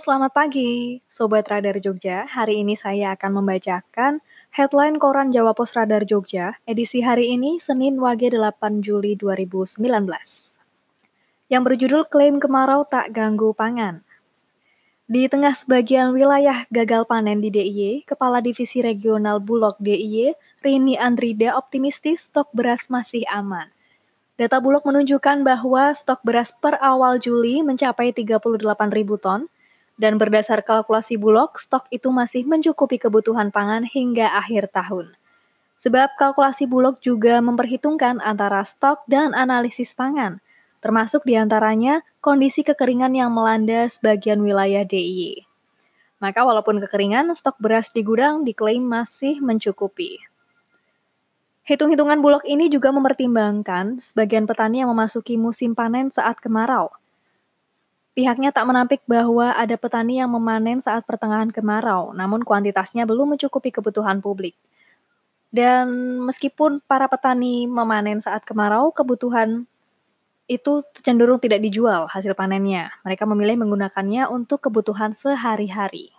selamat pagi. Sobat Radar Jogja, hari ini saya akan membacakan headline Koran Jawa Pos Radar Jogja, edisi hari ini, Senin Wage 8 Juli 2019. Yang berjudul Klaim Kemarau Tak Ganggu Pangan. Di tengah sebagian wilayah gagal panen di DIY, Kepala Divisi Regional Bulog DIY, Rini Andrida optimistis stok beras masih aman. Data Bulog menunjukkan bahwa stok beras per awal Juli mencapai 38.000 ton, dan berdasar kalkulasi Bulog, stok itu masih mencukupi kebutuhan pangan hingga akhir tahun. Sebab kalkulasi Bulog juga memperhitungkan antara stok dan analisis pangan, termasuk di antaranya kondisi kekeringan yang melanda sebagian wilayah DIY. Maka walaupun kekeringan, stok beras di gudang diklaim masih mencukupi. Hitung-hitungan Bulog ini juga mempertimbangkan sebagian petani yang memasuki musim panen saat kemarau – Pihaknya tak menampik bahwa ada petani yang memanen saat pertengahan kemarau, namun kuantitasnya belum mencukupi kebutuhan publik. Dan meskipun para petani memanen saat kemarau, kebutuhan itu cenderung tidak dijual hasil panennya. Mereka memilih menggunakannya untuk kebutuhan sehari-hari.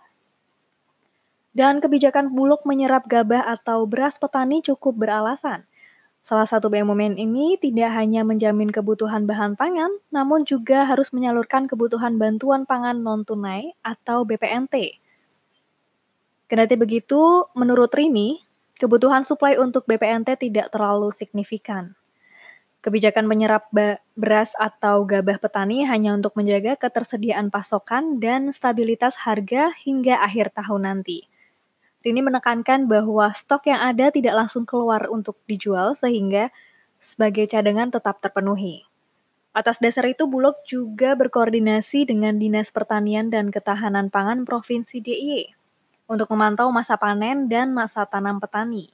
Dan kebijakan Bulog menyerap gabah atau beras petani cukup beralasan – Salah satu BUMN ini tidak hanya menjamin kebutuhan bahan pangan, namun juga harus menyalurkan kebutuhan bantuan pangan non-tunai atau BPNT. Kendati begitu, menurut Rini, kebutuhan suplai untuk BPNT tidak terlalu signifikan. Kebijakan menyerap beras atau gabah petani hanya untuk menjaga ketersediaan pasokan dan stabilitas harga hingga akhir tahun nanti. Rini menekankan bahwa stok yang ada tidak langsung keluar untuk dijual sehingga sebagai cadangan tetap terpenuhi. Atas dasar itu, Bulog juga berkoordinasi dengan Dinas Pertanian dan Ketahanan Pangan Provinsi DIY untuk memantau masa panen dan masa tanam petani,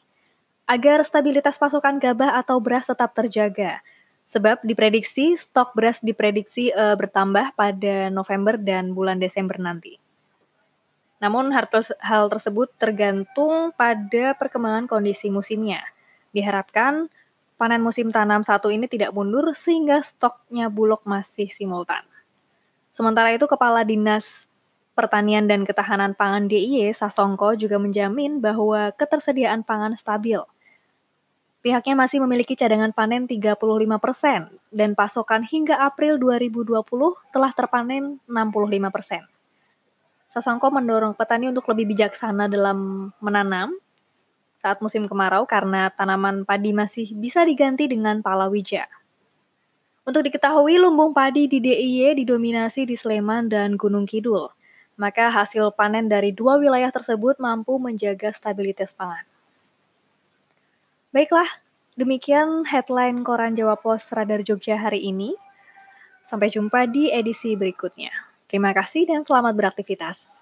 agar stabilitas pasokan gabah atau beras tetap terjaga. Sebab diprediksi stok beras diprediksi uh, bertambah pada November dan bulan Desember nanti. Namun hal tersebut tergantung pada perkembangan kondisi musimnya. Diharapkan panen musim tanam satu ini tidak mundur sehingga stoknya bulog masih simultan. Sementara itu Kepala Dinas Pertanian dan Ketahanan Pangan DIY Sasongko juga menjamin bahwa ketersediaan pangan stabil. Pihaknya masih memiliki cadangan panen 35% dan pasokan hingga April 2020 telah terpanen 65%. Sasongko mendorong petani untuk lebih bijaksana dalam menanam saat musim kemarau karena tanaman padi masih bisa diganti dengan palawija. Untuk diketahui, lumbung padi di DIY didominasi di Sleman dan Gunung Kidul. Maka hasil panen dari dua wilayah tersebut mampu menjaga stabilitas pangan. Baiklah, demikian headline Koran Jawa Pos Radar Jogja hari ini. Sampai jumpa di edisi berikutnya. Terima kasih dan selamat beraktivitas.